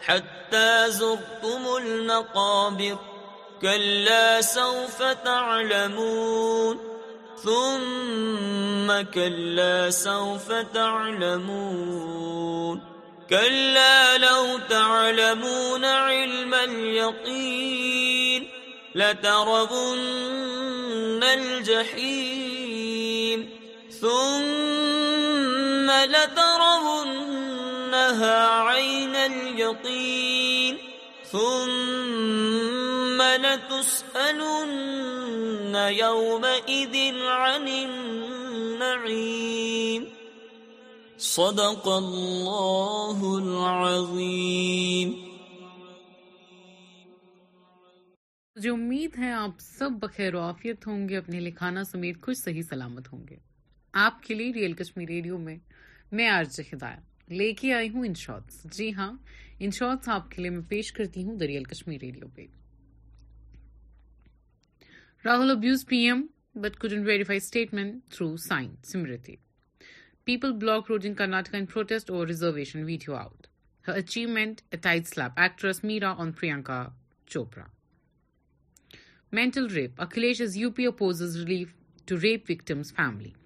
حتى زرتم المقابر كلا سوف تعلمون ثم كلا سوف تعلمون كلا لو تعلمون علم اليقين لترغن الجحيم ثم لترغن جو امید ہے آپ سب بخیر عافیت ہوں گے اپنے لکھانا سمیت خوش صحیح سلامت ہوں گے آپ کے لیے ریئل کشمیر ریڈیو میں میں آرج ہدایت لے کے آئی ہوں ان ان شارٹس شارٹس جی ہاں آپ کے لیے میں پیش کرتی ہوں دریال کشمیر ریڈیو پہ Rahul abuses P M but can verify statement through sign Smriti people block road in antic in protest اور reservation video out auto actress Mary اور Chopra family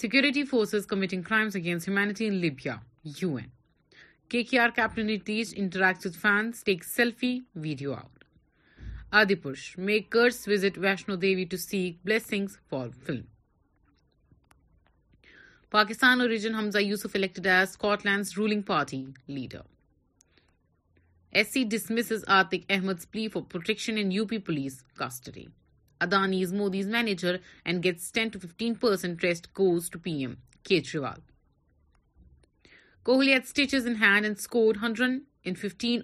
Security forces committing crimes against humanity in Libya, UN. KKR captain Nitesh interacts with fans, takes selfie, video out. Adipurush, may curse visit Vaishno Devi to seek blessings for film. Pakistan origin Hamza Yusuf elected as Scotland's ruling party leader. SC dismisses Atiq Ahmed's plea for protection in UP police custody. Adani is Modi's manager and gets ten to fifteen percent trust cause to P M Kejriwal Kohli at end and score hundred fifteen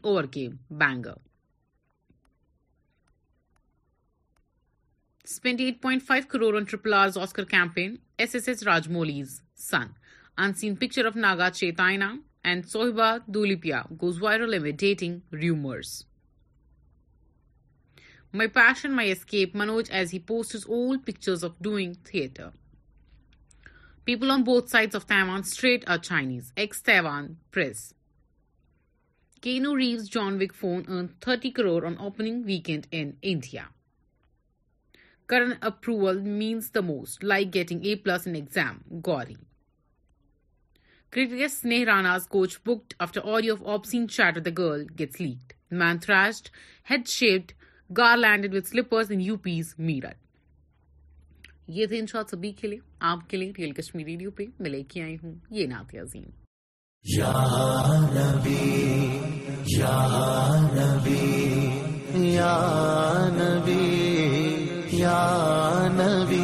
triples Oscar campaign S S S Raj Mouli's son in scene picture of Naga Chaitanya and Sobhita Dhulipala goes viral amid rumours my passion my escape Manoj as he posts all pictures of doing are Chinese earn thirty crore on opening weekend India current approval means the most like getting a پلسام Critics اس نے Rana's coach book after آری of up scene cheater girl gets lead man thrashed, head chef گار garlanders in U P's merit یہ تھے ان شاء سبھی کے لیے آپ کے لیے ریئل کشمیر ریڈیو پہ میں لے کے آئی ہوں یہ نعت عظیم یا نبی یا نبی یا نبی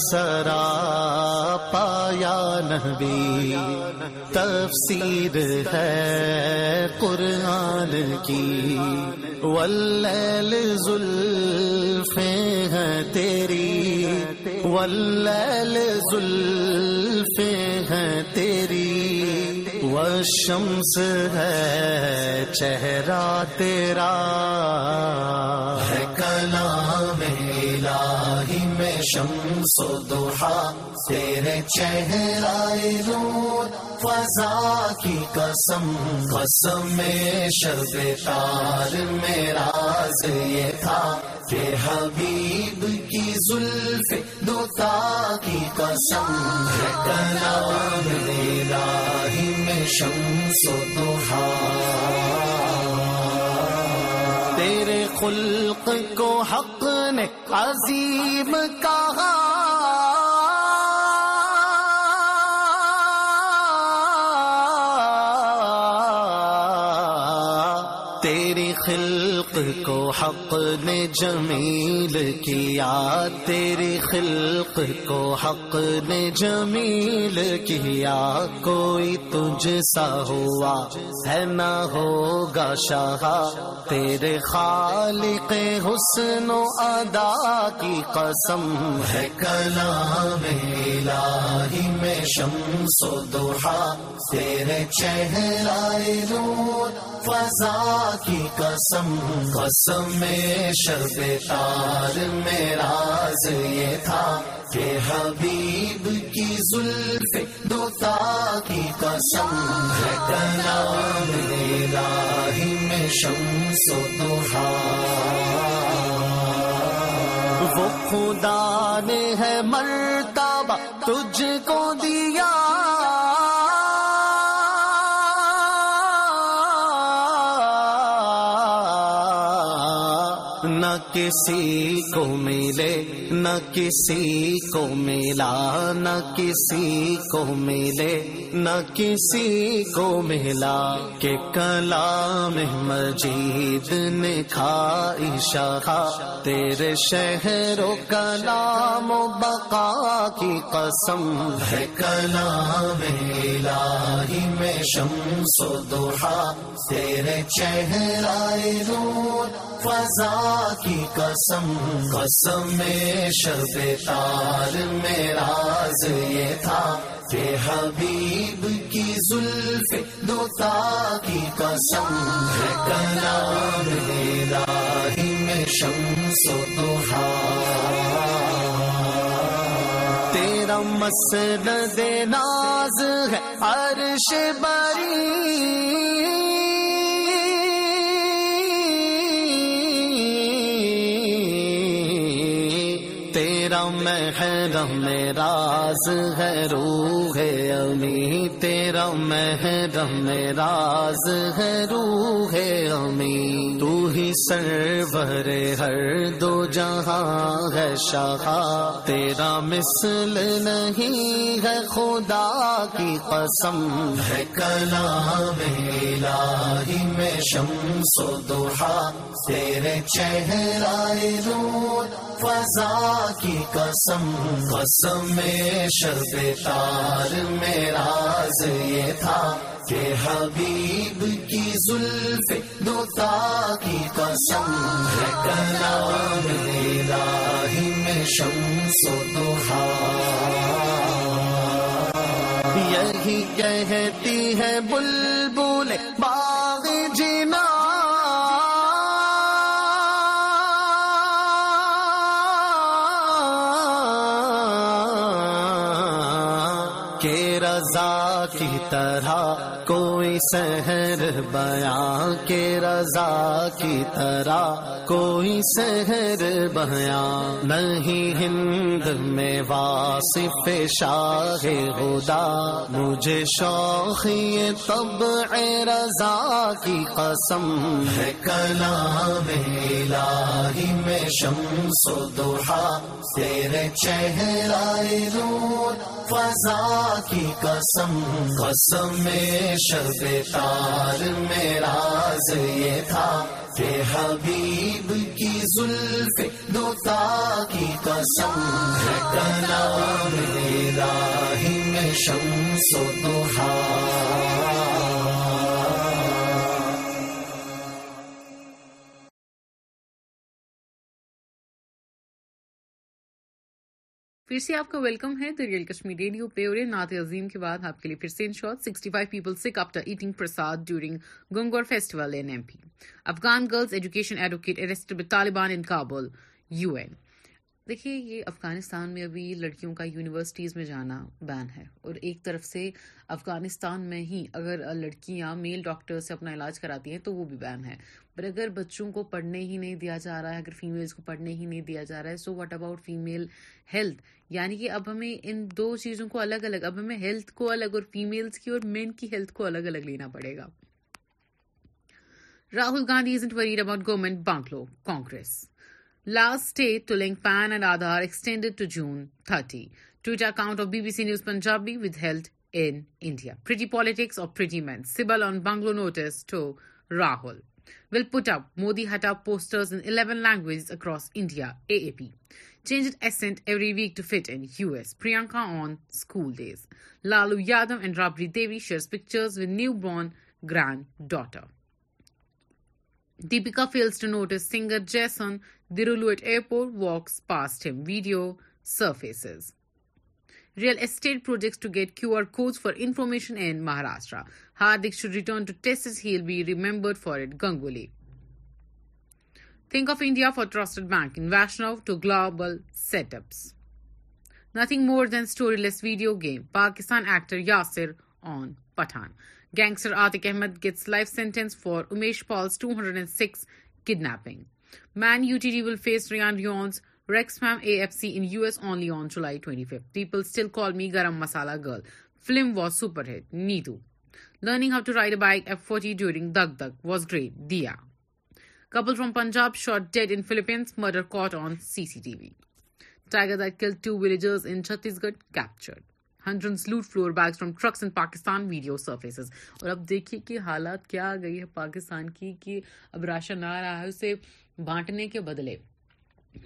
سرا پایا نبی تفسیر ہے قرآن کی ول زلفیں ہیں تیری ولیل زلفیں ہیں تیری شمس ہے چہرہ تیرا ہے میں شمس و دوحا تیرے چہرائے رو فضا کی قسم قسم میں شرب تار میرا یہ تھا کہ حبیب کی زلف دوتا کی قسم ہے کلام میرا ہی میں شمس و دوحا خلق کو حق نے عظیم کہا جمیل کیا تیری خلق کو حق نے جمیل کیا کوئی تجھ سا ہوا ہے نہ ہوگا شاہ تیرے خالق حسن و ادا کی قسم ہے کلا میلا ہی میں شم سو تو فضا کی قسم قسم میں شب تار میں راز یہ تھا کہ حبیب کی زلف دو تا کی قسم ہے کلام میرا ہی میں شمس و دوہا وہ خدا نے ہے مرتبہ تجھ کو دیا کسی کو ملے نہ کسی کو ملا نہ کسی کو ملے نہ کسی کو ملا کہ کلام شاہ تیرے شہر کلام و بقا کی قسم ہے کلام الہی میں شم سو دوہا تیرے شہر فضا کی قسم قسم میں شب تار میں راز یہ تھا کہ حبیب کی زلف دو کی قسم ہے کلام میرا ہی میں شمس و دوہا تیرا مسند ناز ہے عرش بری میں راز گرو گے امی تیرا میں ہے راز ہے گے امی ہی سرور ہر دو جہاں ہے شاہ تیرا مثل نہیں ہے خدا کی قسم ہے کلا میلا ہی میں شم سو دوہا تیرے چہرہ رو فضا کی قسم قسم میں یہ میرا کہ حبیب کی زلف خدا کی قسم ہے کلام الہی میں شمس و دو یہی کہتی ہے بلبل باغ جنا کہ رضا کی طرح کوئی سحر بیاں کے رضا کی طرح کوئی سحر بیاں نہیں ہند میں واسف شاہ خدا مجھے شوق تب اے رضا کی قسم کلا میلا ہی میں شم سو رو فضا کی قسم قسم میں شب تار میں راز یہ تھا کہ حبیب کی زلف دو کی قسم ہے کلام میرا ہی میں شمس و دوہا پھر سے آپ کا ویلکم ہے دا ریل کشمیر ریڈیو اور نات عظیم کے بعد آپ کے لیے sick after eating prasad during Gangaur festival in P Afghan girls education advocate Taliban in Kabul U N دیکھیے یہ افغانستان میں ابھی لڑکیوں کا یونیورسٹیز میں جانا بین ہے اور ایک طرف سے افغانستان میں ہی اگر لڑکیاں میل ڈاکٹر سے اپنا علاج کراتی ہیں تو وہ بھی بین ہے پر اگر بچوں کو پڑھنے ہی نہیں دیا جا رہا ہے اگر فیمیلز کو پڑھنے ہی نہیں دیا جا رہا ہے so what about female health یعنی کہ اب ہمیں ان دو چیزوں کو الگ الگ اب ہمیں ہیلتھ کو الگ اور فیمیلز کی اور مین کی ہیلتھ کو الگ الگ لینا پڑے گا Rahul Gandhi government bungalow Congress last link PAN and Aadhaar extended to June thirty Twitter account of B B C news Punjabi with health pretty politics bungalow notice to Rahul well put up موادیٹ up posters انگویز across India change every week to fight Anas پریاں on school days Lalu Yadav and Rabri Devi shares pictures with newborn granddaughter Deepika feels to notice singer Jason Dirulu at airport walks past him. Video surfaces. Real estate projects to get QR codes for information in Maharashtra. Hardik should return to tests. He'll be remembered for it. Ganguly. Think of India for Trusted Bank. In Vaishnav to global setups. Nothing more than storyless video game. Pakistan actor Yasir on Pathan. Gangster Atik Ahmed gets life sentence for Umesh Paul's 206 kidnapping. Man UTD will face Ryan Rion's Rexfam AFC in US only on July 25th. People still call me Garam Masala Girl. Film was super hit. Neetu. Learning how to ride a bike F40 during Dug Dug was great. Dia. Couple from Punjab shot dead in Philippines. Murder caught on CCTV. Tiger that killed two villagers in Chhattisgarh captured. Hundreds loot flour bags from trucks in Pakistan video surfaces اور اب دیکھیے کہ حالات کیا آ گئی ہے پاکستان کی کہ اب راشن آ رہا ہے اسے بانٹنے کے بدلے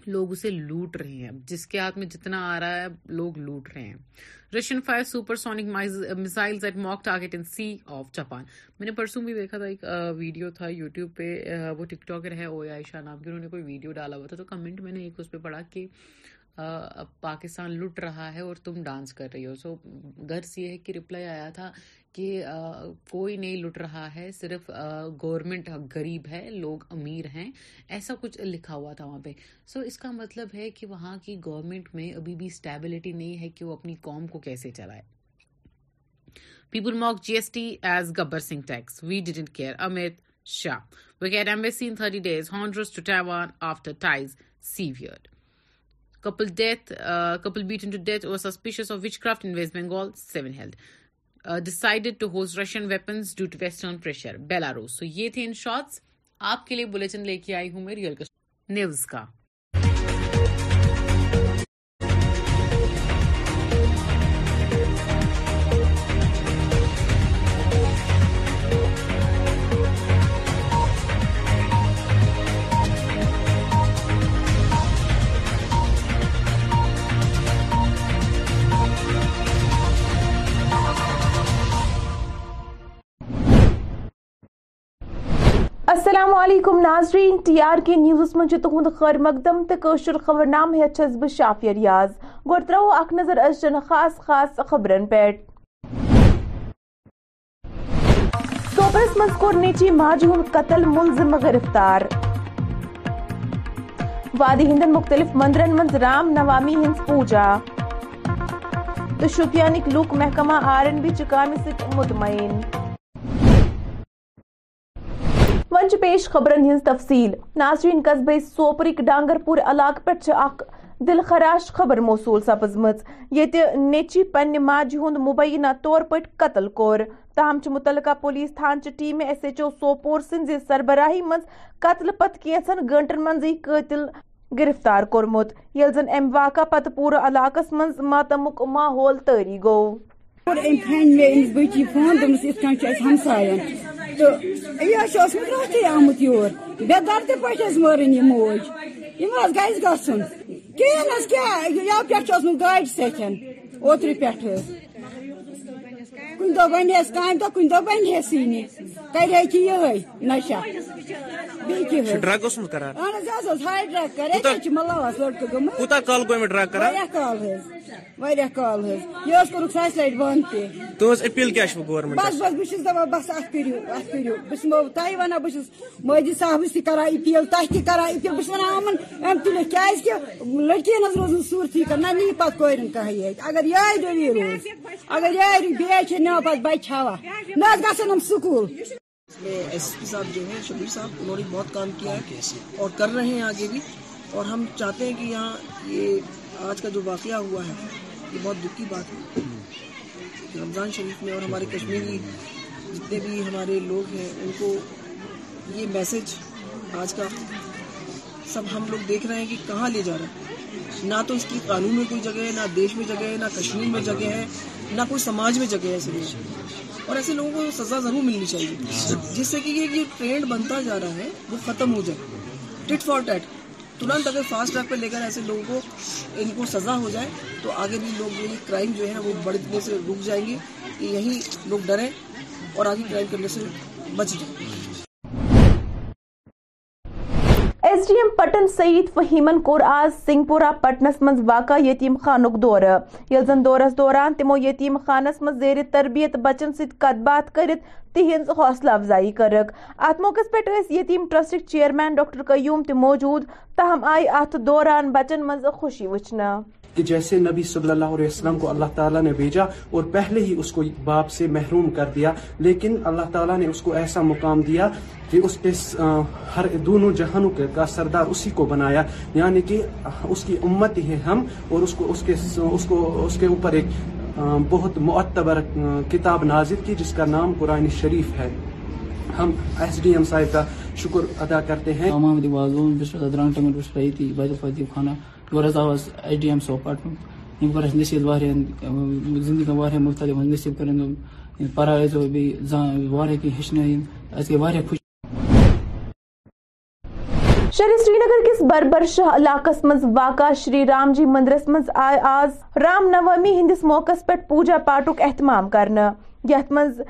لوگ اسے لوٹ رہے ہیں جس کے ہاتھ میں جتنا آ رہا ہے لوگ لوٹ رہے ہیں Russian fire supersonic missile at mock target in sea of Japan میں نے پرسوں بھی دیکھا تھا ایک ویڈیو تھا یوٹیوب پہ وہ ٹک ٹاکر ہے او آئی شاہ نام کی انہوں نے کوئی ویڈیو ڈالا ہوا تھا تو کمنٹ میں نے ایک اس پہ پڑھا کہ پاکستان لٹ رہا ہے اور تم ڈانس کر رہی ہو سو گرس یہ ہے کہ کہ آیا تھا کوئی نہیں لٹ رہا ہے صرف گورنمنٹ گریب ہے لوگ امیر ہیں ایسا کچھ لکھا ہوا تھا وہاں پہ سو اس کا مطلب ہے کہ وہاں کی گورنمنٹ میں ابھی بھی اسٹیبلٹی نہیں ہے کہ وہ اپنی قوم کو کیسے چلائے people mock G S T as Gabbar Singh tax we didn't after Amit severe couple death couple beat انیت اور suspicion of witchcraft in West Bengal seven held decided to whose Russian weapon due to Western pressure Belarus تو یہ تھے ان shorts آپ کے لیے bulletin لے کے آئی ہوں میں ریئل نیوز کا السلام علیکم ناظرین ٹی آر کے نیوزس من تہد خیر مقدم توشر خبر نام بہ شافیہ ریاض یاز ترو اخ نظر از چن خاص خاص خبرن پہ سوپرس من کور نیچی ماجہ قتل ملزم گرفتار وادی ہند مختلف مندرن من رام نوامی ہند پوجا تو شوپیانک لوک محکمہ آر این بی چکانہ ست مطمئن ونچ پیش خبرن تفصیل ناظرین قصبے سوپرک ڈانگر پور علاقہ پہ خراش خبر موصول سپزمت یہ نیچی پنہ ماجہ ہند مبینہ طور پر قتل کور تاہم چھ متعلقہ پولیس تھان چہ team S H O Sopore sons سربراہی منز قتل پت كیین گھنٹن منزی قتل گرفتار کورمت یل ایم واقعہ پت پور علاقس من ماتمک ماحول تاری گو کوٚر أمۍ مےٚ أمِس بٔچی فون دوٚپمَس یِتھ کٔنۍ چھُ چھُ اَسہِ ہمسایَن تہٕ یہِ حظ اوسمُت راتھٕے آمُت یور بےٚ دردِ پٲٹھۍ حظ مٲرٕنۍ یہِ موج یِم حظ حظ گژھِ گژھُن پٮ۪ٹھ یہ گھنٹھن گاڑ سٹن اوترے پیٹ بنس کان دہ کن دہ بن سی نی کر بہت دہی بہت واقعہ مٲدی صاحبس تہِ تہِ کران کران اپیٖل اپیٖل تۄہہِ بہٕ چھُس ترا اپل تبیل بس واپس کڑکی نظر روز صورفی کر نہ نی کورٮ۪ن پہ کوئی اگر یہ روز اگر چھِ اس ایس پی صاحب جو ہیں شبیر صاحب انہوں نے بہت کام کیا ہے اور کر رہے ہیں آگے بھی اور ہم چاہتے ہیں کہ یہاں یہ آج کا جو واقعہ ہوا ہے یہ بہت دکھ کی بات ہے رمضان شریف میں اور ہمارے کشمیری جتنے بھی ہمارے لوگ ہیں ان کو یہ میسج آج کا سب ہم لوگ دیکھ رہے ہیں کہ کہاں لے جا رہے ہیں نہ تو اس کی قانون میں کوئی جگہ ہے نہ دیش میں جگہ ہے نہ کشمیر میں جگہ ہے نہ کوئی سماج میں جگہ ہے اس لیے اور ایسے لوگوں کو سزا ضرور ملنی چاہیے جس سے کہ یہ ٹرینڈ بنتا جا رہا ہے وہ ختم ہو جائے ٹٹ فار ٹیٹ ترنت اگر فاسٹ ٹریک پہ لے کر ایسے لوگوں کو ان کو سزا ہو جائے تو آگے بھی لوگ یہ کرائم جو ہے وہ بڑھنے سے رک جائیں گے کہ یہی لوگ ڈریں اور آگے کرائم کرنے سے بچ جائیں پٹن سعید فہیمن کور آز سنگھ پورہ پٹنس من واقع یتیم خانک دور یل زن دورس دوران تمو یتیم خانس من تربیت بچن ست بات حوصلہ افزائی کروق پتیم ٹرسٹک چیر مین ڈاکٹر قیوم موجود تاہم آئی ات دوران بچن من خوشی وچنا کہ جیسے نبی صلی اللہ علیہ وسلم کو اللہ تعالیٰ نے بھیجا اور پہلے ہی اس کو باپ سے محروم کر دیا لیکن اللہ تعالیٰ نے اس کو ایسا مقام دیا کہ اس کے ہر دونوں سردار اسی کو بنایا یعنی کہ اس کی امت ہی ہے ہم اور اس کے اوپر ایک بہت معتبر کتاب نازد کی جس کا نام قرآن شریف ہے ہم ایس ڈی ایم صاحب کا شکر ادا کرتے ہیں یورٕ حظ آو حظ H D M C apartment ییٚمہِ کوٚر اَسہِ نصیٖب واریاہَن زندگی واریاہ مُختلِف حظ نصیٖب کٔرِنۍ پَران ٲسۍ زیو بیٚیہِ زان واریاہ کینٛہہ ہیٚچھنٲیِن اَسہِ گٔے واریاہ خوشی شہر سری نگر کس بربر شاہ علاقس مز واقع شری رام جی مندرس مز آئے آز رام نومی ہندس موقع پہ پوجا پاٹک اہتمام کرنے یت مز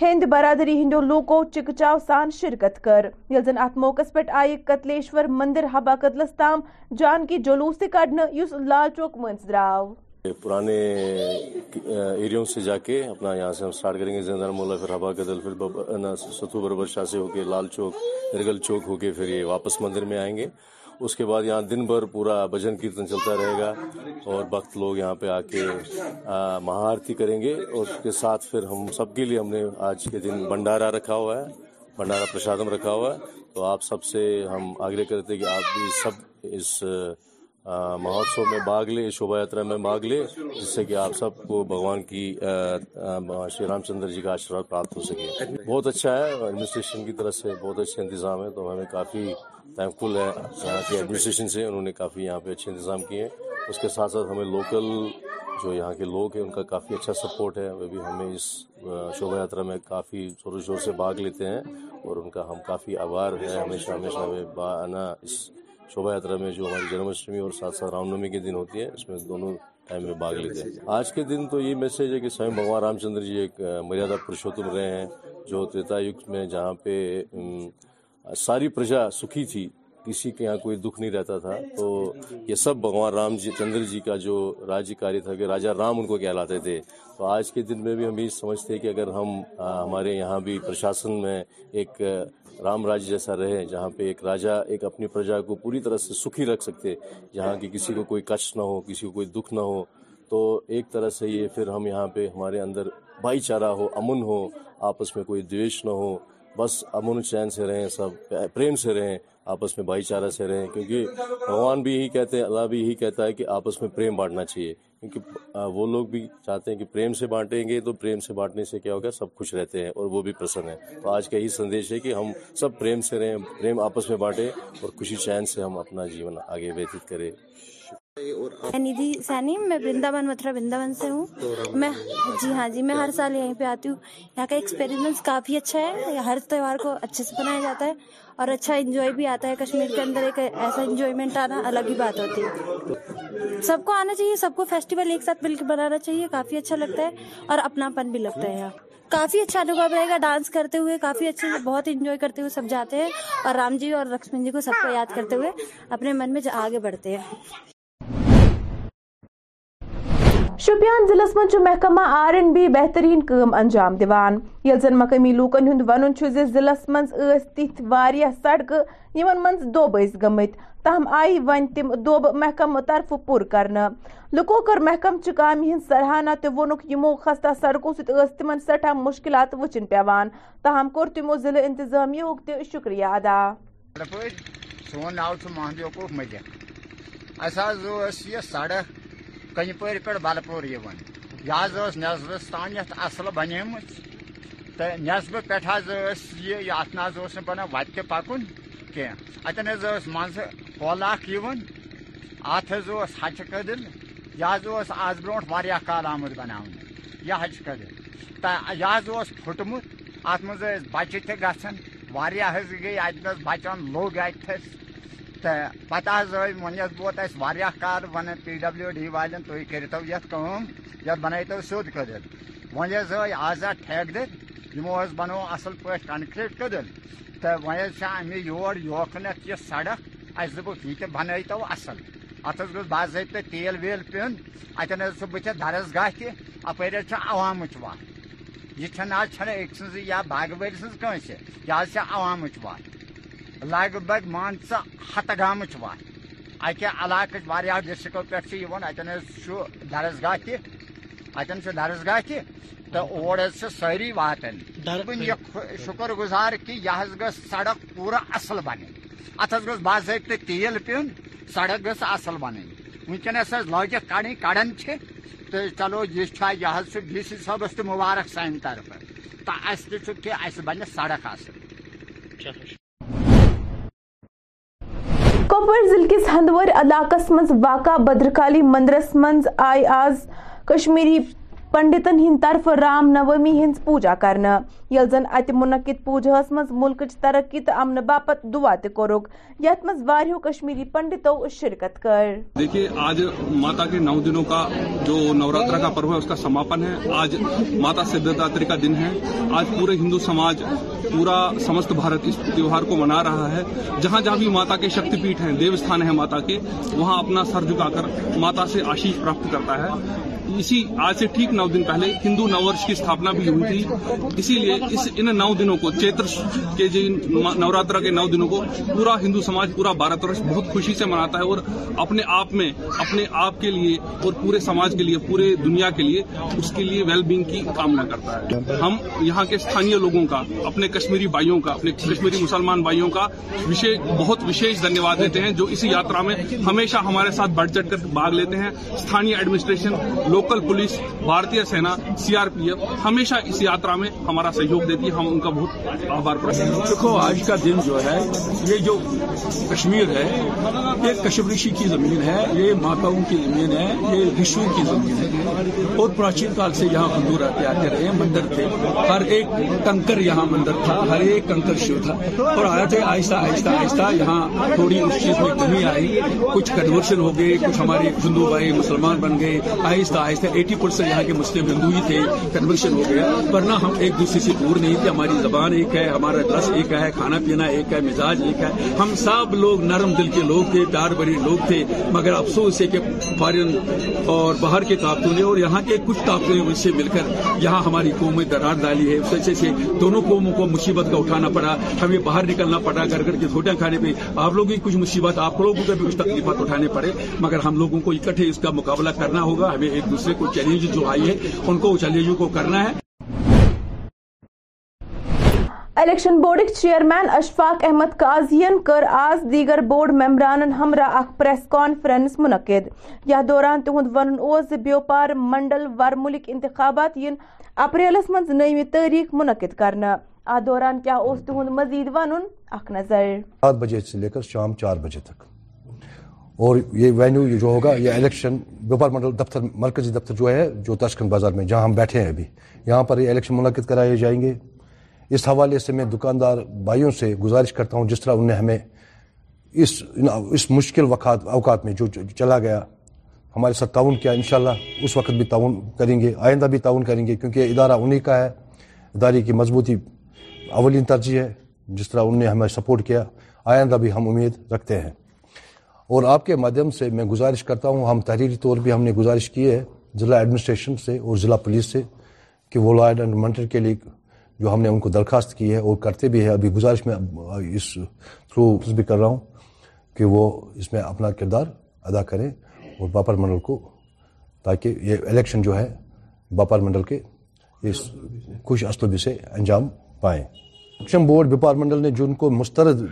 ہند برادری ہندو لوکو چکچاو سان شرکت کر یل زن ات موقع پہ آئی قتلیشور مندر حبا قتلس تام جان کی جلوس سے اس لال چوک منز دراو پرانے ایریوں سے جا کے اپنا یہاں سے ہم سٹارٹ کریں گے مولا پھر پھر ستو بربر شاہ سے ہو لال چوک ارغل چوک ہو کے پھر یہ واپس مندر میں آئیں گے اس کے بعد یہاں دن بھر پورا بھجن کیرتن چلتا رہے گا اور بخت لوگ یہاں پہ آ کے مہا آرتی کریں گے اور اس کے ساتھ پھر ہم سب کے لیے ہم نے آج کے دن بھنڈارا رکھا ہوا ہے بھنڈارا پرشادم رکھا ہوا ہے تو آپ سب سے ہم آگرہ کرتے کہ آپ بھی سب اس مہوتسو میں بھاگ لے شوبھا یاترا میں بھاگ لے جس سے کہ آپ سب کو بھگوان کی شری رام چندر جی کا آشرواد پراپت ہو سکے بہت اچھا ہے ایڈمنسٹریشن کی طرف سے بہت اچھا انتظام ہے تو ہمیں کافی تھینک فل ہے ایڈمنسٹریشن سے انہوں نے کافی یہاں پہ اچھے انتظام کیے ہیں اس کے ساتھ ساتھ ہمیں لوکل جو یہاں کے لوگ ہیں ان کا کافی اچھا سپورٹ ہے وہ بھی ہمیں اس شوبھا یاترا میں کافی و شور سے بھاگ لیتے ہیں اور ان کا ہم کافی آبار ہیں ہمیشہ ہمیشہ با آنا اس شوبھا یاترا میں جو ہماری جنماشٹمی اور ساتھ ساتھ رام نومی کے دن ہوتی ہے اس میں دونوں ٹائم میں بھاگ لیتے ہیں آج کے دن تو یہ میسج ہے کہ سوئم بھگوان رام چندر جی ایک مریادہ پرشوتم رہے ہیں جو تریتا یگ میں جہاں پہ ساری پرجا سکھی تھی کسی کے یہاں کوئی دکھ نہیں رہتا تھا تو یہ سب بھگوان رام جی چندر جی کا جو کاری تھا کہ راجا رام ان کو کہلاتے تھے تو آج کے دن میں بھی ہم یہ سمجھتے کہ اگر ہم ہمارے یہاں بھی پرشاسن میں ایک رام راج جیسا رہے جہاں پہ ایک راجا ایک اپنی پرجا کو پوری طرح سے سکھی رکھ سکتے جہاں کہ کسی کو کوئی کش نہ ہو کسی کو کوئی دکھ نہ ہو تو ایک طرح سے یہ پھر ہم یہاں پہ ہمارے اندر بھائی چارہ ہو امن ہو آپس میں کوئی دویش نہ ہو بس امون چین سے رہیں سب پریم سے رہیں آپس میں بھائی چارہ سے رہیں کیونکہ بھگوان بھی یہی کہتے ہیں اللہ بھی یہی کہتا ہے کہ آپس میں پریم بانٹنا چاہیے کیونکہ وہ لوگ بھی چاہتے ہیں کہ پریم سے بانٹیں گے تو پریم سے بانٹنے سے کیا ہوگا سب خوش رہتے ہیں اور وہ بھی پرسن ہیں تو آج کا یہی سندیش ہے کہ ہم سب پریم سے رہیں پریم آپس میں بانٹیں اور خوشی چین سے ہم اپنا جیون آگے ویتیت کریں ندھی سینی میں ونداون متھرا ونداون سے ہوں میں جی ہاں جی میں ہر سال یہیں پہ آتی ہوں یہاں کا ایکسپیرینس کافی اچھا ہے ہر تہوار کو اچھے سے بنایا جاتا ہے اور اچھا انجوائے بھی آتا ہے کشمیر کے اندر ایک ایسا انجوائمنٹ آنا الگ ہی بات ہوتی ہے سب کو آنا چاہیے سب کو فیسٹیول ایک ساتھ مل کے بنانا چاہیے کافی اچھا لگتا ہے اور اپنا پن بھی لگتا ہے یہاں کافی اچھا انوبھو رہے گا ڈانس کرتے ہوئے کافی اچھے سے بہت انجوائے کرتے ہوئے سب جاتے ہیں اور رام جی اور لکشمن جی کو سب کو یاد کرتے ہوئے اپنے من میں آگے بڑھتے ہیں شوپیان ضلع مز محکمہ آر این بی بہترین کم انجام دیوان یل زن مقامی لوکن ہند ون ضلع مز تہ سڑک یہ دب عس گمت تاہم آئی ون تم دب محکمہ طرف پور کر لکو کر محکم چامی ہند سرحانہ تو ونک یمو خستہ سڑکوں ست تم سٹھا مشکلات وچن پیوان تاہم کور تمو ضلع انتظامیہ شکریہ ادا پور پہ بل پور یہ نصبس تان اصل بنی می نصبہ پہ حض نت پکن کیت مز پول اخون اتھ ہچہ قدل یہ آز برو کال آمت یہ ہچہ قدل یہ پھٹمت ات مز بچہ تہ گایا گئی اتنا بچان لوگ اتس تو پتہ حض آئی وہیا کار ون پی ڈبلیو ڈی والے ترتو یہ بنائی تو سل ویز آئی آزاد ٹھیک در یہو بنو اصل پاقرٹ کدل تو ووئی امی یور یوکنت یہ سڑک اس دس یہ تہ بنائی تو اصل اتھ گھ باضابطہ تیل ویل پوند اتن حس درس گاہ تپ عوام ویش سیا باغ ول سوام وت لگ مان مانچہ ہتہ گام اکہ علاقہ و ڈسٹرکو پہ اتن درس گاہ تہ ارس گاہ تہ تو اور سیری واتن یہ شکر گزار کہ یہ گھس سڑک پور اصل بن ات گھس باضابطہ تیل پو سڑک گھس اصل بنی لاگت کڑی کڑان تو چلو یہ چھ یہ ڈی سی صبس تو مبارک سانہ طرف تو اس تھی اہ بہ سڑک اصل کپوار ضلع کس ہندور علاقہ مز واقع بدرکالی مندرس مز آز کشمیری پنڈتن ہند طرف رام نومی ہند پوجا کرنا یل زن ات منعقد پوجاس مز ملک ترقی تو امن باپت دعا یت مز یا کشمیری پنڈتوں شرکت کر دیکھیے آج ماتا کے نو دنوں کا جو نوراترا کا پرو ہے اس کا سماپن ہے آج ماتا سدھاتری کا دن ہے آج پورے ہندو سماج پورا سمست بھارت اس تیوہار کو منا رہا ہے جہاں جہاں بھی ماتا کے شکتی پیٹ ہیں دیوستھان ہے ماتا کے وہاں اپنا سر جھکا کر ماتا سے آشیش پراپت کرتا ہے اسی آج سے ٹھیک نو دن پہلے ہندو نوورش کی استھاپنا بھی ہوئی تھی اسی لیے اس ان نو دنوں کو چیتر کے نوراترا کے نو دنوں کو پورا ہندو سماج پورا بھارت ورش بہت خوشی سے مناتا ہے اور اپنے آپ میں اپنے آپ کے لیے اور پورے سماج کے لیے پورے دنیا کے لیے اس کے لیے ویل بینگ کی کامنا کرتا ہے ہم یہاں کے استھانی لوگوں کا اپنے کشمیری بھائیوں کا اپنے کشمیری مسلمان بھائیوں کا بہت وشیش دھنیہ واد دیتے ہیں جو اسی یاترا میں ہمیشہ ہمارے ساتھ بڑھ چڑھ کر بھاگ لیتے ہیں ایڈمنسٹریشن لوگ لوکل پولیس بھارتی سینا سی آر پی ایف ہمیشہ اس یاترا میں ہمارا سہیوگ دیتی ہے ہم ان کا بہت آبار پک دیکھو آج کا دن جو ہے یہ جو کشمیر ہے یہ کشم رشی کی زمین ہے یہ ماتاؤں کی زمین ہے یہ رشو کی زمین ہے بہت پراچین کال سے یہاں ہندو رہتے آتے رہے مندر تھے ہر ایک کنکر یہاں مندر تھا ہر ایک کنکر شیو تھا اور آیا تھے آہستہ آہستہ آہستہ یہاں تھوڑی اس چیز میں کمی آئی کچھ کنورشن ہو گئے کچھ ہمارے ہندو بھائی مسلمان بن گئے آہستہ ایٹی پرسینٹ یہاں کے مسلم ہندو ہی تھے کنورشن ہو گیا ورنہ ہم ایک دوسرے سے دور نہیں تھے ہماری زبان ایک ہے ہمارا لس ایک ہے کھانا پینا ایک ہے مزاج ایک ہے ہم سب لوگ نرم دل کے لوگ تھے پیار بری لوگ تھے مگر افسوس ہے کہ فارن اور باہر کے نے اور یہاں کے کچھ نے ان سے مل کر یہاں ہماری قوم میں درار ڈالی ہے اس وجہ سے دونوں قوموں کو مصیبت کا اٹھانا پڑا ہمیں باہر نکلنا پڑا گھر گھر کے ہوٹل کھانے پہ آپ لوگوں کی کچھ مصیبت آپ لوگوں کو بھی کچھ تکلیفات اٹھانے پڑے مگر ہم لوگوں کو اکٹھے اس کا مقابلہ کرنا ہوگا ہمیں ایک دوسرے کو کو چیلنج جو آئی ہے ہے ان کرنا الیکشن بورڈک چیئرمین اشفاق احمد قاضین کر آز دیگر بورڈ ممبران ہمراہ اخ پریس کانفرنس منعقد یا دوران تہد ون بیوپار منڈل ورملک انتخابات اپریلس من نئی تاریخ منعقد کرنا آ دوران کیا تہد مزید ون بجے سے لے کر شام چار بجے تک اور یہ وینیو یہ جو ہوگا یہ الیکشن ووپار منڈل دفتر مرکزی دفتر جو ہے جو تشکن بازار میں جہاں ہم بیٹھے ہیں ابھی یہاں پر یہ الیکشن منعقد کرائے جائیں گے اس حوالے سے میں دکاندار بھائیوں سے گزارش کرتا ہوں جس طرح انہیں ہمیں اس اس مشکل وقات اوقات میں جو چلا گیا ہمارے ساتھ تعاون کیا انشاءاللہ اس وقت بھی تعاون کریں گے آئندہ بھی تعاون کریں گے کیونکہ ادارہ انہی کا ہے ادارے کی مضبوطی اولین ترجیح ہے جس طرح انہوں نے ہمیں سپورٹ کیا آئندہ بھی ہم امید رکھتے ہیں اور آپ کے مادھیم سے میں گزارش کرتا ہوں ہم تحریری طور بھی ہم نے گزارش کی ہے ضلع ایڈمنسٹریشن سے اور ضلع پولیس سے کہ وہ لائڈ منٹر کے لیے جو ہم نے ان کو درخواست کی ہے اور کرتے بھی ہے ابھی گزارش میں اس تھرو بھی کر رہا ہوں کہ وہ اس میں اپنا کردار ادا کریں اور باپر منڈل کو تاکہ یہ الیکشن جو ہے باپر منڈل کے اس خوش اسلوبی سے انجام پائیں الیکشن بورڈ بپار منڈل نے جن کو مسترد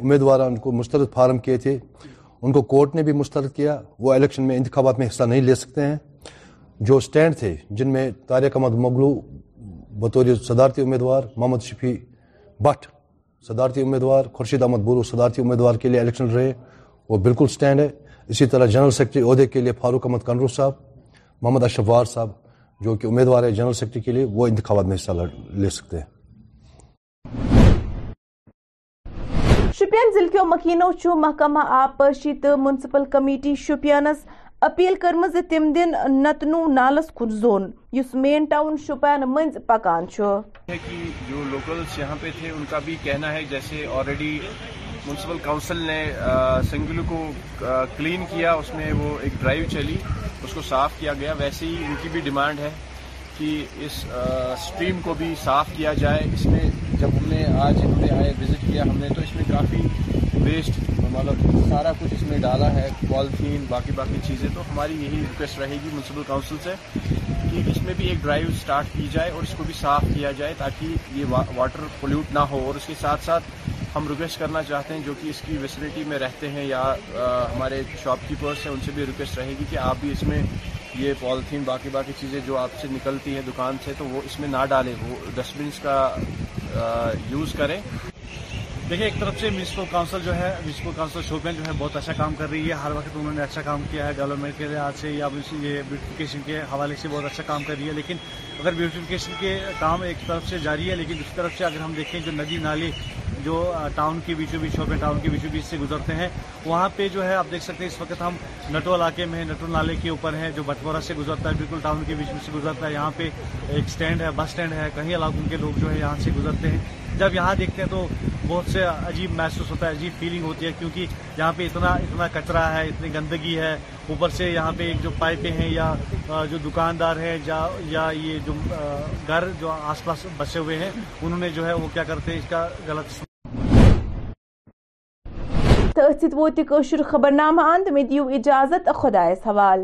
امیدوار کو مسترد فارم کیے تھے ان کو کورٹ نے بھی مسترد کیا وہ الیکشن میں انتخابات میں حصہ نہیں لے سکتے ہیں جو اسٹینڈ تھے جن میں طارق احمد مغلو بطور صدارتی امیدوار محمد شفیع بٹ صدارتی امیدوار خورشید احمد بولو صدارتی امیدوار کے لیے الیکشن رہے وہ بالکل اسٹینڈ ہے اسی طرح جنرل سیکرٹری عہدے کے لیے فاروق احمد کنرو صاحب محمد اشفوار صاحب جو کہ امیدوار ہے جنرل سیکرٹری کے لیے وہ انتخابات میں حصہ لے سکتے ہیں شوپین ضلع مکینو چھ محکمہ آبپاشی تو میونسپل کمیٹی شوپینس اپیل کرم دن نتنو نالس خود زون اس مین ٹاؤن پکان چھ کی جو لوکلز یہاں پہ تھے ان کا بھی کہنا ہے جیسے آلریڈی میونسپل کاؤنسل نے سنگلو کو کلین کیا اس میں وہ ایک ڈرائیو چلی اس کو صاف کیا گیا ویسے ہی ان کی بھی ڈیمانڈ ہے کہ اس سٹریم کو بھی صاف کیا جائے اس میں جب ہم آج انہوں نے آئے وزٹ کیا ہم نے تو اس میں کافی ویسٹ مطلب سارا کچھ اس میں ڈالا ہے پالیتھین باقی باقی چیزیں تو ہماری یہی ریکویسٹ رہے گی میونسپل کاؤنسل سے کہ اس میں بھی ایک ڈرائیو سٹارٹ کی جائے اور اس کو بھی صاف کیا جائے تاکہ یہ واٹر پولیوٹ نہ ہو اور اس کے ساتھ ساتھ ہم ریکویسٹ کرنا چاہتے ہیں جو کہ اس کی فیسلٹی میں رہتے ہیں یا ہمارے شاپ کیپرس ہیں ان سے بھی ریکویسٹ رہے گی کہ آپ بھی اس میں یہ پالیتھین باقی باقی چیزیں جو آپ سے نکلتی ہیں دکان سے تو وہ اس میں نہ ڈالیں وہ ڈسٹ بنس کا یوز کریں دیکھیں ایک طرف سے میونسپل کاؤنسل جو ہے میونسپل کاؤنسل شوپین جو ہے بہت اچھا کام کر رہی ہے ہر وقت انہوں نے اچھا کام کیا ہے ڈیولپمنٹ کے لحاظ سے یا بیوٹیفیکیشن کے حوالے سے بہت اچھا کام کر رہی ہے لیکن اگر بیوٹیفیکیشن کے کام ایک طرف سے جاری ہے لیکن دوسری طرف سے اگر ہم دیکھیں جو ندی نالے جو ٹاؤن کے بیچو بیچ ہو ٹاؤن کے بیچو بیچ سے گزرتے ہیں وہاں پہ جو ہے آپ دیکھ سکتے ہیں اس وقت ہم نٹو علاقے میں ہیں نٹو نالے کے اوپر ہیں جو بٹورا سے گزرتا ہے بالکل ٹاؤن کے بیچ میں سے گزرتا ہے یہاں پہ ایک اسٹینڈ ہے بس اسٹینڈ ہے کہیں علاقوں کے لوگ جو ہے یہاں سے گزرتے ہیں جب یہاں دیکھتے ہیں تو بہت سے عجیب محسوس ہوتا ہے عجیب فیلنگ ہوتی ہے کیونکہ یہاں پہ اتنا اتنا کچرا ہے اتنی گندگی ہے اوپر سے یہاں پہ جو پائپیں ہیں یا جو دکاندار ہیں یا یہ جو گھر جو آس پاس بسے ہوئے ہیں انہوں نے جو ہے وہ کیا کرتے ہیں اس کا غلط تو ات سوت یہ کوشر مے دیو اجازت خدایس حوال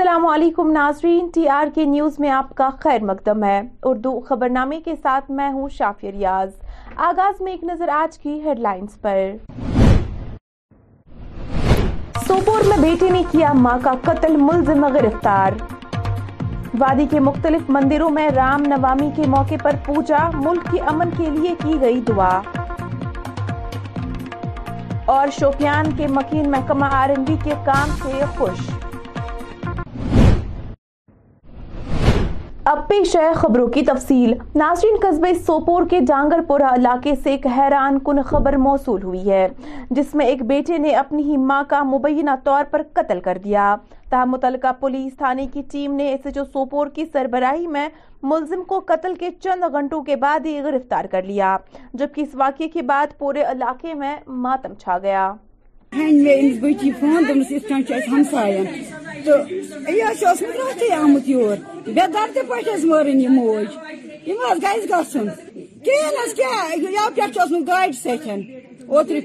السلام علیکم ناظرین ٹی آر کے نیوز میں آپ کا خیر مقدم ہے اردو خبر نامے کے ساتھ میں ہوں شافی ریاض آغاز میں ایک نظر آج کی ہیڈ لائنز پر سوپور میں بیٹی نے کیا ماں کا قتل ملزم گرفتار وادی کے مختلف مندروں میں رام نوامی کے موقع پر پوجا ملک کے امن کے لیے کی گئی دعا اور شوپیان کے مکین محکمہ آر این بی کے کام سے خوش اب پیش ہے خبروں کی تفصیل ناظرین قصبے سوپور کے جانگر پورا علاقے سے ایک حیران کن خبر موصول ہوئی ہے جس میں ایک بیٹے نے اپنی ہی ماں کا مبینہ طور پر قتل کر دیا تاہم متعلقہ پولیس تھانے کی team S H O Sopore کی سربراہی میں ملزم کو قتل کے چند گھنٹوں کے بعد ہی گرفتار کر لیا جبکہ اس واقعے کے بعد پورے علاقے میں ماتم چھا گیا ہینڈ ميں أمِس بٔچی فون دوٚپمَس یِتھ کٔنۍ چھُ اَسہِ تہٕ یہِ حظ چھُ اوسمُت راتھٕے آمُت یور بےٚ دردِ پٲٹھۍ حظ مٲرٕنۍ یہِ موج یِم حظ حظ گژھِ گژھُن پٮ۪ٹھ چھُ اوسمُت گاڑِ سۭتۍ محا گہيں نہيں يا پاس گاڑ ستين اوترے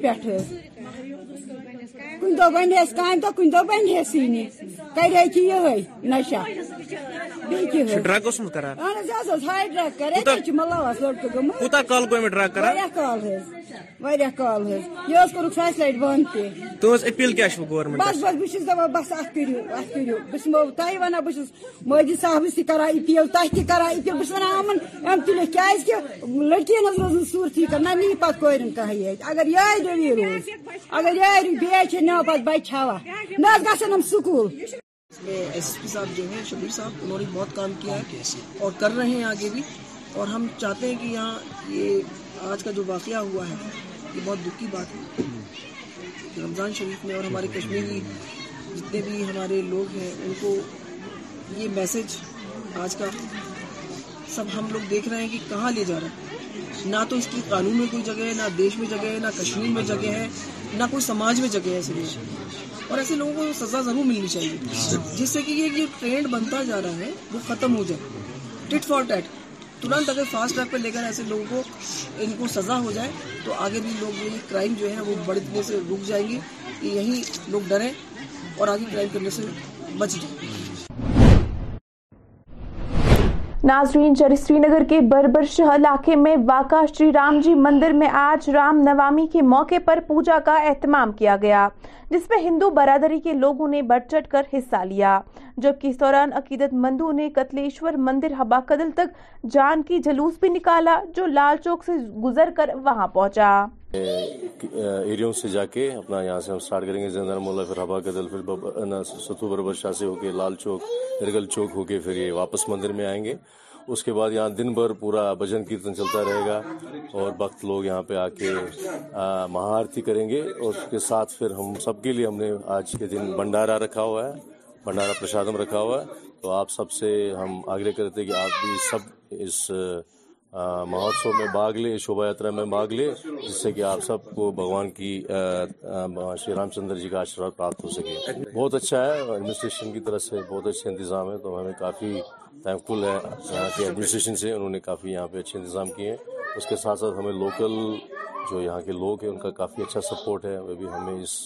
دۄہ دنس كان تو كن ديسى كرہيے کہِ يہ نَشا ڈرٛگ ڈرٛگ اوسمُت کران کران کوٗتاہ کال کال گوٚو واریاہ حظ حظ یہِ کوٚرُکھ لَٹہِ بنٛد تہِ تُہٕنٛز أپیٖل چھُ فیسلائٹ بند بس بہت دہ بس اترو بہت واقعہ بہت مودی صاحبس ترا اپل تھی کرا بس واپس کی لڑکی صوٗرتھٕے کر نہ نی پَتہٕ کورٮ۪ن کانٛہہ ییٚتہِ اگر دٔلیٖل روز اگر بیٚیہِ چھِ نِوان پَتہٕ بَچہِ چوا نہ حظ گژھن یِم سکوٗل اس میں ایس پی صاحب جو ہیں شبیر صاحب انہوں نے بہت کام کیا ہے اور کر رہے ہیں آگے بھی اور ہم چاہتے ہیں کہ یہاں یہ آج کا جو واقعہ ہوا ہے یہ بہت دکھی بات ہے رمضان شریف میں اور ہمارے کشمیری جتنے بھی ہمارے لوگ ہیں ان کو یہ میسج آج کا سب ہم لوگ دیکھ رہے ہیں کہ کہاں لے جا رہا ہے نہ تو اس کی قانون میں کوئی جگہ ہے نہ دیش میں جگہ ہے نہ کشمیر میں جگہ ہے نہ کوئی سماج میں جگہ ہے اس لیے اور ایسے لوگوں کو سزا ضرور ملنی چاہیے جس سے کہ یہ جو ٹرینڈ بنتا جا رہا ہے وہ ختم ہو جائے ٹٹ فار ٹیٹ ترنت اگر فاسٹ ٹریک پہ لے کر ایسے لوگوں کو ان کو سزا ہو جائے تو آگے بھی لوگ یہ کرائم جو ہے وہ بڑھنے سے رک جائیں گے کہ یہیں لوگ ڈریں اور آگے کرائم کرنے سے بچ جائیں ناظرین سری نگر کے بربر شہ علاقے میں واقع شری رام جی مندر میں آج رام نوامی کے موقع پر پوجا کا اہتمام کیا گیا جس میں ہندو برادری کے لوگوں نے بڑھ چڑھ کر حصہ لیا جبکہ اس دوران عقیدت مندوں نے کتلشور مندر ہبا قدل تک جان کی جلوس بھی نکالا جو لال چوک سے گزر کر وہاں پہنچا ایریوں سے جا کے اپنا یہاں سے ہم سٹارٹ کریں گے زندر مولا پھر ہوا پھر ستو بربر شاہ سے ہو کے لال چوک نرگل چوک ہو کے پھر یہ واپس مندر میں آئیں گے اس کے بعد یہاں دن بھر پورا بھجن کیرتن چلتا رہے گا اور بخت لوگ یہاں پہ آ کے مہارتی کریں گے اور اس کے ساتھ پھر ہم سب کے لیے ہم نے آج کے دن بھنڈارا رکھا ہوا ہے بھنڈارا پرشادم رکھا ہوا ہے تو آپ سب سے ہم آگرہ کرتے کہ آپ بھی سب اس مہوتسو میں بھاگ لے شوبھا یاترا میں بھاگ لے جس سے کہ آپ سب کو بھگوان کی شری رام چندر جی کا آشرواد پراپت ہو سکے بہت اچھا ہے ایڈمنسٹریشن کی طرف سے بہت اچھے انتظام ہے تو ہمیں کافی تھینک فل ہے یہاں کے ایڈمنسٹریشن سے انہوں نے کافی یہاں پہ اچھے انتظام کیے ہیں اس کے ساتھ ساتھ ہمیں لوکل جو یہاں کے لوگ ہیں ان کا کافی اچھا سپورٹ ہے وہ بھی ہمیں اس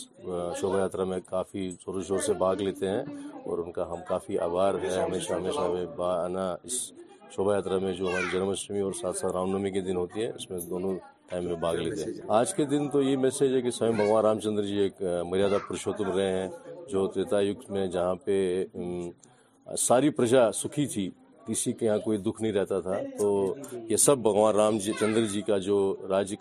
شوبھا یاترا میں کافی زور و شور سے بھاگ لیتے ہیں اور ان کا ہم کافی آبار ہیں ہمیشہ ہمیشہ با آنا اس شوبھا یاترا میں جو ہماری جنماشٹمی اور ساتھ ساتھ رام نومی کے دن ہوتی ہے اس میں دونوں ٹائم میں لیتے ہیں آج کے دن تو یہ میسج ہے کہ بھگوان رام چندر جی ایک مریادہ پرشوتم رہے ہیں جو تیتا یت میں جہاں پہ ساری پرجا سکھی تھی کسی کے یہاں کوئی دکھ نہیں رہتا تھا تو یہ سب بھگوان رام جی، چندر جی کا جو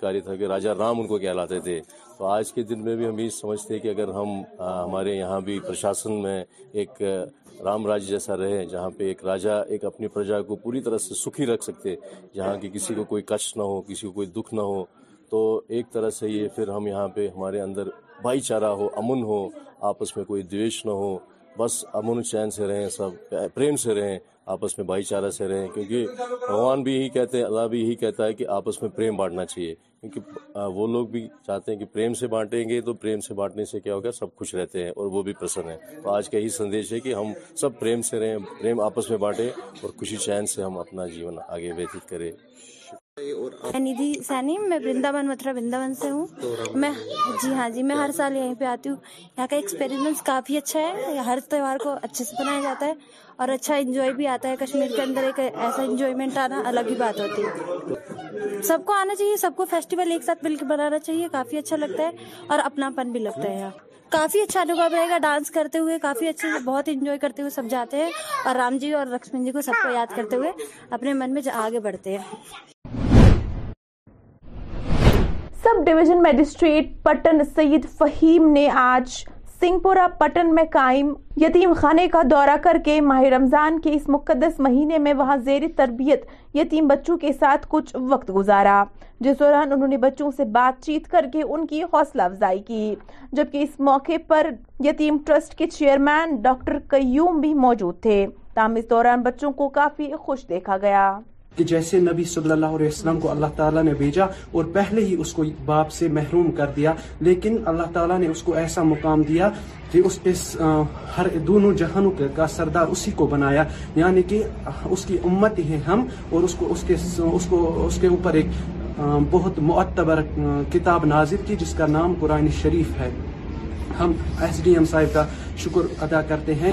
کاری تھا کہ راجا رام ان کو کہلاتے تھے تو آج کے دن میں بھی ہم یہ سمجھتے ہیں کہ اگر ہم ہمارے یہاں بھی پرشاسن میں ایک رام راج جیسا رہے جہاں پہ ایک راجہ ایک اپنی پرجا کو پوری طرح سے سکھی رکھ سکتے جہاں کہ کسی کو کوئی کش نہ ہو کسی کو کوئی دکھ نہ ہو تو ایک طرح سے یہ پھر ہم یہاں پہ ہمارے اندر بھائی چارہ ہو امن ہو آپس میں کوئی دویش نہ ہو بس امن چین سے رہیں سب پریم سے رہیں آپس میں بھائی چارہ سے رہیں کیونکہ بھگوان بھی یہی کہتے ہیں اللہ بھی یہی کہتا ہے کہ آپس میں پریم بانٹنا چاہیے کیونکہ وہ لوگ بھی چاہتے ہیں کہ پریم سے بانٹیں گے تو پریم سے بانٹنے سے کیا ہوگا سب خوش رہتے ہیں اور وہ بھی پرسن ہیں تو آج کا یہی سندیش ہے کہ ہم سب پریم سے رہیں پریم آپس میں بانٹیں اور خوشی چین سے ہم اپنا جیون آگے ویتیت کریں نیدھی جی، سینی میں ونداون متھرا ونداون سے ہوں میں جی ہاں جی میں ہر سال یہیں پہ آتی ہوں یہاں کا ایکسپیرئنس کافی اچھا ہے ہر تہوار کو اچھے سے بنایا جاتا ہے اور اچھا انجوائے بھی آتا ہے کشمیر کے اندر ایک ایسا انجوائمنٹ آنا الگ ہی بات ہوتی ہے سب کو آنا چاہیے سب کو فیسٹیول ایک ساتھ مل کے بنانا چاہیے کافی اچھا لگتا ہے اور اپنا پن بھی لگتا ہے یہاں کافی اچھا انوبھو رہے گا ڈانس کرتے ہوئے کافی اچھے سے بہت انجوائے کرتے ہوئے سب جاتے ہیں اور رام جی اور لکشمن جی کو سب کو یاد کرتے ہوئے اپنے من میں آگے بڑھتے ہیں sub division magistrate Pattan Syed Faheem نے آج سنگھ پورا پٹن میں قائم یتیم خانے کا دورہ کر کے ماہ رمضان کے اس مقدس مہینے میں وہاں زیر تربیت یتیم بچوں کے ساتھ کچھ وقت گزارا جس دوران انہوں نے بچوں سے بات چیت کر کے ان کی حوصلہ افزائی کی جبکہ اس موقع پر یتیم ٹرسٹ کے چیئرمین ڈاکٹر قیوم بھی موجود تھے تاہم اس دوران بچوں کو کافی خوش دیکھا گیا کہ جیسے نبی صلی اللہ علیہ وسلم کو اللہ تعالیٰ نے بھیجا اور پہلے ہی اس کو باپ سے محروم کر دیا لیکن اللہ تعالیٰ نے اس کو ایسا مقام دیا کہ اس اس ہر دونوں جہانوں کا سردار اسی کو بنایا یعنی کہ اس کی امت ہی ہم اور اس کے اوپر ایک بہت معتبر کتاب نازر کی جس کا نام قرآن شریف ہے ہم ایس ڈی ایم صاحب کا شکر ادا کرتے ہیں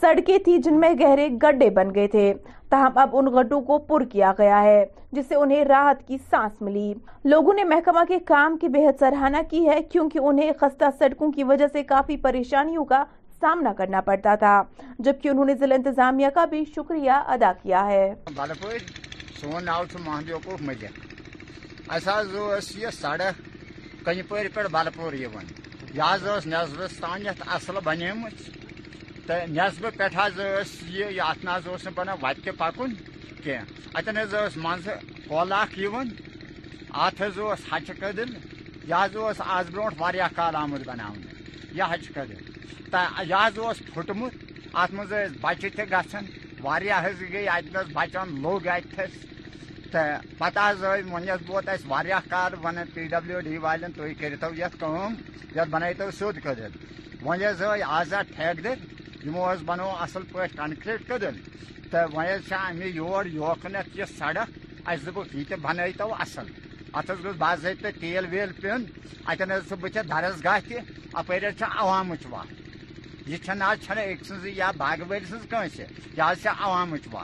سڑکیں تھی جن میں گہرے گڈے بن گئے تھے تاہم اب ان گڈوں کو پر کیا گیا ہے جس سے انہیں راحت کی سانس ملی لوگوں نے محکمہ کے کام کی بے حد کی ہے کیونکہ انہیں خستہ سڑکوں کی وجہ سے کافی پریشانیوں کا سامنا کرنا پڑتا تھا جبکہ انہوں نے ضلع انتظامیہ کا بھی شکریہ ادا کیا ہے بالپور سون ناؤ تان سڑک بنی ٲس نصبہ پہ حض یِوان اَتھ پکن کی ہَچہِ ہچہ یہِ یہ اوس آز برو وال آمت بنونے یہ ہچہ کدر یہ پھٹمٹ ات مض بچہ تہ گا گئی اتنا بچان لوگ اتس تو پتہ حض واریاہ کال ون پی ڈبلیو ڈی والے تھی کرو یہ بنائی تد قدر ون حض آئی آزاد ٹھیک در ہمو ح بنو اصل کنکریٹ کدل تو وی امی یور ات یہ سڑک اس دے بنائی تو اصل ات باضابطہ تیل ویل پتہ بت درسگاہ تہ اپر حتھ عوام وت یہ یا باغ ول سنس یہ عوام وت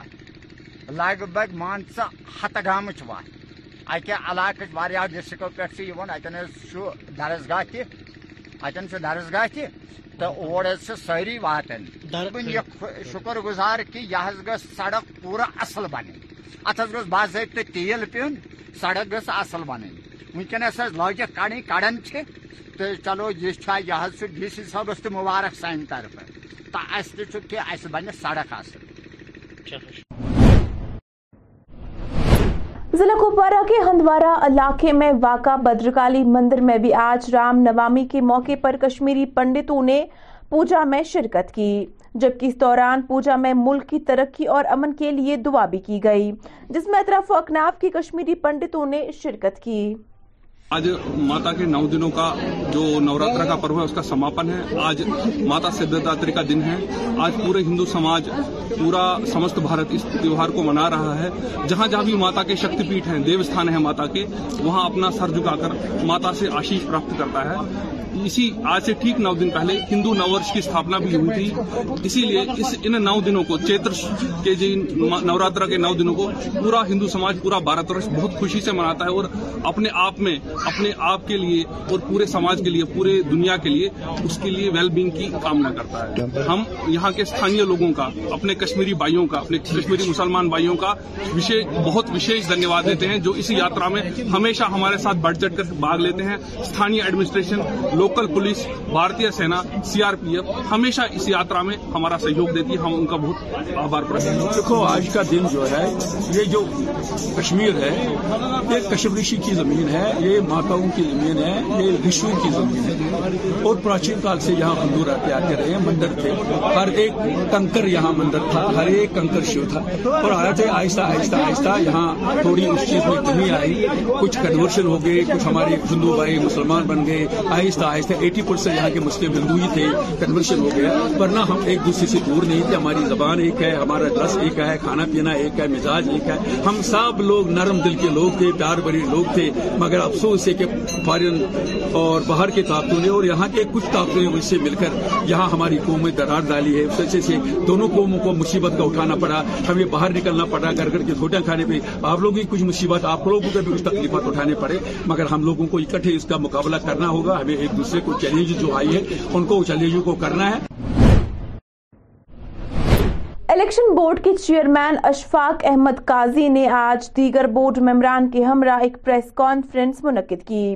لگ بھگ مانچہ ہت گام وکہ علاق و ڈسٹرکو اتن درس گاہ تہ اتن اچھا، اتس گاہ تو اور سیری واتے شکر گزار کہ یہ گھس سڑک پور اصل بنیں ات گوس باضابطہ تیل پو سڑک گھس اصل بن وس لاجھ کڑی کڑان چی چلو یہ چھ یہ ڈی سی صبس تبارک سانہ طرف تو اہل کی بن سڑک آ ضلع کپوارہ کے ہندوارا علاقے میں واقع بدرکالی مندر میں بھی آج رام نوامی کے موقع پر کشمیری پنڈتوں نے پوجا میں شرکت کی جبکہ اس دوران پوجا میں ملک کی ترقی اور امن کے لیے دعا بھی کی گئی جس میں اطراف و اکناف کی کشمیری پنڈتوں نے شرکت کی آج ماتا کے نو دنوں کا جو نوراترا کا پرو ہے اس کا سماپن ہے آج ماتا سدھاتری کا دن ہے آج پورے ہندو سماج پورا سمست بھارت اس تیوہار کو منا رہا ہے جہاں جہاں بھی ماتا کے شکتی پیٹ ہیں دیوستھان ہیں ماتا کے وہاں اپنا سر جھکا کر ماتا سے آشیش پراپت کرتا ہے اسی آج سے ٹھیک نو دن پہلے ہندو نوورش کی استھاپنا بھی ہوئی تھی اسی لیے اس ان نو دنوں کو چیتر کے جی نوراترا کے نو دنوں کو پورا ہندو سماج پورا بھارت وش بہت خوشی سے مناتا ہے اور اپنے آپ میں اپنے آپ کے لیے اور پورے سماج کے لیے پورے دنیا کے لیے اس کے لیے ویل بینگ کی کامنا کرتا ہے ہم یہاں کے استھانی لوگوں کا اپنے کشمیری بھائیوں کا اپنے کشمیری مسلمان بھائیوں کا بہت دھنیہ واد دیتے ہیں جو اس یاترا میں ہمیشہ ہمارے ساتھ بڑھ چڑھ کر بھاگ لیتے ہیں ستھانی ایڈمنسٹریشن لوکل پولیس بھارتی سینا سی آر پی ایف ہمیشہ اس یاترا میں ہمارا سہیوگ دیتی ہے ہم ان کا بہت آبار کرتے ہیں دیکھو آج کا دن جو ہے یہ جو کشمیر ہے یہ کشمریشی کی زمین ہے یہ ماتاؤں کی زمین ہے یہ کی زمین ہے اور پراچین کال سے یہاں ہندو رہتے آتے رہے ہیں مندر تھے ہر ایک کنکر یہاں مندر تھا ہر ایک کنکر شیو تھا اور آہستہ آہستہ آہستہ یہاں تھوڑی اس چیز میں کمی آئی کچھ کنورشن ہو گئے کچھ ہمارے ہندو بھائی مسلمان بن گئے آہستہ آہستہ ایٹی پرسینٹ یہاں کے مسلم ہندو ہی تھے کنورشن ہو گئے ورنہ ہم ایک دوسرے سے دور نہیں تھے ہماری زبان ایک ہے ہمارا رس ایک ہے کھانا پینا ایک ہے مزاج ایک ہے ہم سب لوگ نرم دل کے لوگ تھے پیار بری لوگ تھے مگر افسوس کہ فارن اور باہر کے طاقتوں نے اور یہاں کے کچھ نے اس سے مل کر یہاں ہماری قوم میں درار ڈالی ہے اس وجہ سے دونوں قوموں کو مصیبت کا اٹھانا پڑا ہمیں باہر نکلنا پڑا گھر گھر کے گھوٹیاں کھانے پہ آپ لوگوں کی کچھ مصیبت آپ لوگوں کو بھی کچھ تکلیفات اٹھانے پڑے مگر ہم لوگوں کو اکٹھے اس کا مقابلہ کرنا ہوگا ہمیں ایک دوسرے کو چیلنج جو آئی ہے ان کو چیلنجوں کو کرنا ہے الیکشن بورڈ کے چیئرمین اشفاق احمد قاضی نے آج دیگر بورڈ ممبران کے ہمراہ ایک پریس کانفرنس منعقد کی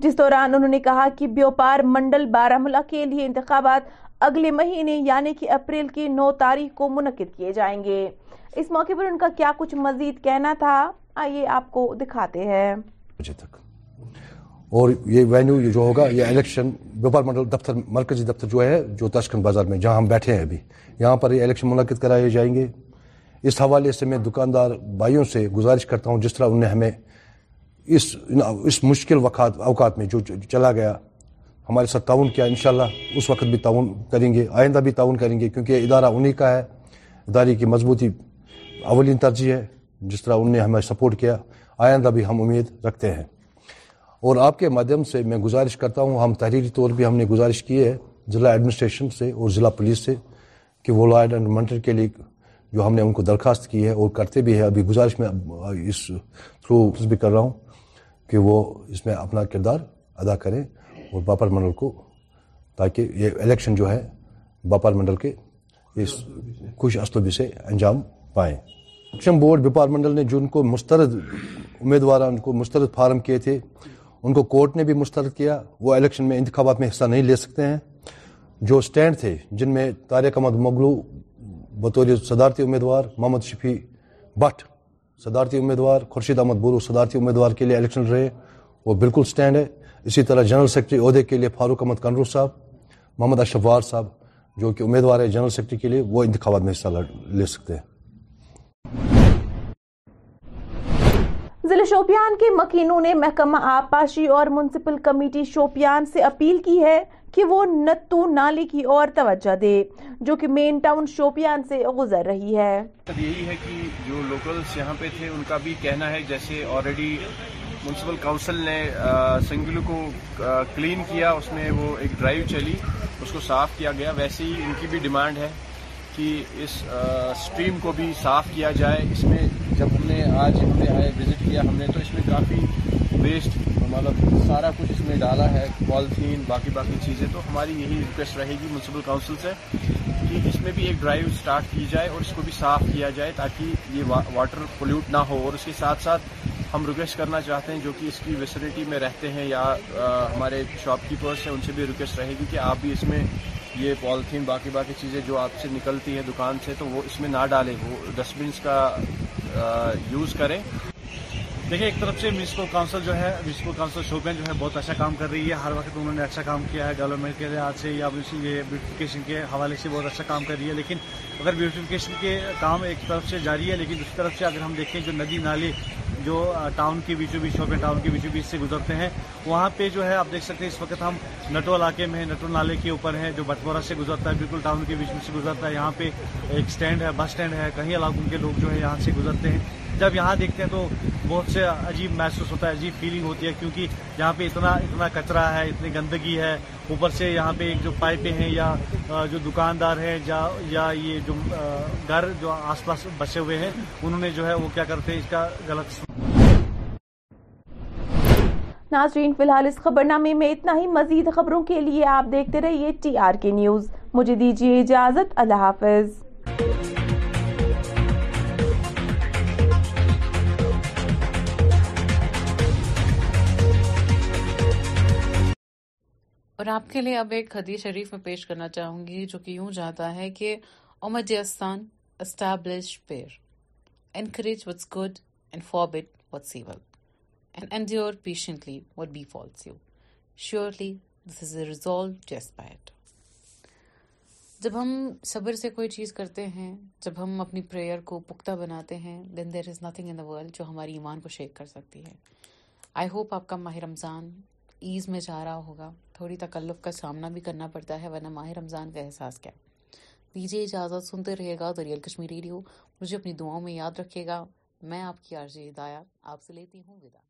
جس دوران انہوں نے کہا کہ بیوپار منڈل بارہ ملا کے لیے انتخابات اگلے مہینے یعنی کہ اپریل کی نو تاریخ کو منعقد کیے جائیں گے اس موقع پر ان کا کیا کچھ مزید کہنا تھا آئیے آپ کو دکھاتے ہیں مجھے تک اور یہ وینیو یہ جو ہوگا یہ الیکشن وپار منڈل دفتر مرکزی دفتر جو ہے جو تشکن بازار میں جہاں ہم بیٹھے ہیں ابھی یہاں پر یہ الیکشن منعقد کرائے جائیں گے اس حوالے سے میں دکاندار بھائیوں سے گزارش کرتا ہوں جس طرح انہیں ہمیں اس اس مشکل وقات اوقات میں جو چلا گیا ہمارے ساتھ تعاون کیا انشاءاللہ اس وقت بھی تعاون کریں گے آئندہ بھی تعاون کریں گے کیونکہ ادارہ انہیں کا ہے ادارے کی مضبوطی اولین ترجیح ہے جس طرح انہوں نے ہمیں سپورٹ کیا آئندہ بھی ہم امید رکھتے ہیں اور آپ کے مادھیم سے میں گزارش کرتا ہوں ہم تحریری طور بھی ہم نے گزارش کی ہے ضلع ایڈمنسٹریشن سے اور ضلع پولیس سے کہ وہ لائڈ اینڈ منٹر کے لیے جو ہم نے ان کو درخواست کی ہے اور کرتے بھی ہے ابھی گزارش میں اس تھرو بھی کر رہا ہوں کہ وہ اس میں اپنا کردار ادا کریں اور باپر منڈل کو تاکہ یہ الیکشن جو ہے باپار منڈل کے اس خوش اسلوبی سے انجام پائیں الیکشن بورڈ بپار منڈل نے جن کو مسترد امیدواران کو مسترد فارم کیے تھے ان کو کورٹ نے بھی مسترد کیا وہ الیکشن میں انتخابات میں حصہ نہیں لے سکتے ہیں جو اسٹینڈ تھے جن میں طارق احمد مغلو بطور صدارتی امیدوار محمد شفیع بٹ صدارتی امیدوار خورشید احمد بورو صدارتی امیدوار کے لیے الیکشن رہے وہ بالکل اسٹینڈ ہے اسی طرح جنرل سیکرٹری عہدے کے لیے فاروق احمد کنرو صاحب محمد اشف صاحب جو کہ امیدوار ہے جنرل سیکرٹری کے لیے وہ انتخابات میں حصہ لے سکتے ہیں ضلع شوپیان کے مکینوں نے محکمہ آپاشی اور منسپل کمیٹی شوپیان سے اپیل کی ہے کہ وہ نتو نالے کی اور توجہ دے جو کہ مین ٹاؤن شوپیان سے گزر رہی ہے یہی ہے کہ جو لوکلز یہاں پہ تھے ان کا بھی کہنا ہے جیسے آلریڈی میونسپل کاؤنسل نے سنگلو کو کلین کیا اس میں وہ ایک ڈرائیو چلی اس کو صاف کیا گیا ویسے ہی ان کی بھی ڈیمانڈ ہے کہ اس سٹریم کو بھی صاف کیا جائے اس میں جب ہم نے آج ہم نے آئے وزٹ کیا ہم نے تو اس میں کافی ویسٹ مطلب سارا کچھ اس میں ڈالا ہے پالیتھین باقی باقی چیزیں تو ہماری یہی ریکویسٹ رہے گی میونسپل کاؤنسل سے کہ اس میں بھی ایک ڈرائیو سٹارٹ کی جائے اور اس کو بھی صاف کیا جائے تاکہ یہ واٹر پولیوٹ نہ ہو اور اس کے ساتھ ساتھ ہم ریکویسٹ کرنا چاہتے ہیں جو کہ اس کی فیسلٹی میں رہتے ہیں یا ہمارے شاپ کیپرس ہیں ان سے بھی ریکویسٹ رہے گی کہ آپ بھی اس میں یہ پالیتھین باقی باقی چیزیں جو آپ سے نکلتی ہیں دکان سے تو وہ اس میں نہ ڈالیں وہ ڈسٹ بنس کا یوز کریں دیکھیں ایک طرف سے میونسپل کاؤنسل جو ہے میونسپل کاؤنسل شوپین جو ہے بہت اچھا کام کر رہی ہے ہر وقت انہوں نے اچھا کام کیا ہے ڈیولپمنٹ کے لحاظ سے یا بیوٹیفیکیشن کے حوالے سے بہت اچھا کام کر رہی ہے لیکن اگر بیوٹیفیکیشن کے کام ایک طرف سے جاری ہے لیکن دوسری طرف سے اگر ہم دیکھیں جو ندی نالے جو ٹاؤن کے بیچوں بیچ شوپین ٹاؤن کے بیچوں بیچ سے گزرتے ہیں وہاں پہ جو ہے آپ دیکھ سکتے ہیں اس وقت ہم نٹو علاقے میں ہیں نٹو نالے کے اوپر ہیں جو بٹورا سے گزرتا ہے بالکل ٹاؤن کے بیچ میں سے گزرتا ہے یہاں پہ ایک سٹینڈ ہے بس سٹینڈ ہے کئی علاقوں کے لوگ جو ہے یہاں سے گزرتے ہیں جب یہاں دیکھتے ہیں تو بہت سے عجیب محسوس ہوتا ہے عجیب فیلنگ ہوتی ہے کیونکہ یہاں پہ اتنا اتنا کچرا ہے اتنی گندگی ہے اوپر سے یہاں پہ جو پائپیں ہیں یا جو دکاندار ہیں یا یہ جو گھر جو آس پاس بسے ہوئے ہیں انہوں نے جو ہے وہ کیا کرتے ہیں اس کا غلط ناظرین فی الحال اس خبر نامے میں اتنا ہی مزید خبروں کے لیے آپ دیکھتے رہیے ٹی آر کے نیوز مجھے دیجیے اجازت اللہ حافظ اور آپ کے لیے اب ایک حدیث شریف میں پیش کرنا چاہوں گی جو کہ یوں جاتا ہے کہ امر استان establish peer encourage what's good and what's and endeavour patiently what befalls you surely this is a resolve جب ہم صبر سے کوئی چیز کرتے ہیں جب ہم اپنی پریئر کو پختہ بناتے ہیں then there is nothing in the world جو ہماری ایمان کو شیک کر سکتی ہے آئی ہوپ آپ کا ماہ رمضان ایز میں جا رہا ہوگا تھوڑی تکلف کا سامنا بھی کرنا پڑتا ہے ورنہ ماہ رمضان کا احساس کیا دیجیے اجازت سنتے رہے گا تو ریئل کشمیری ریڈیو مجھے اپنی دعاؤں میں یاد رکھے گا میں آپ کی عرضی ہدایات آپ سے لیتی ہوں ودا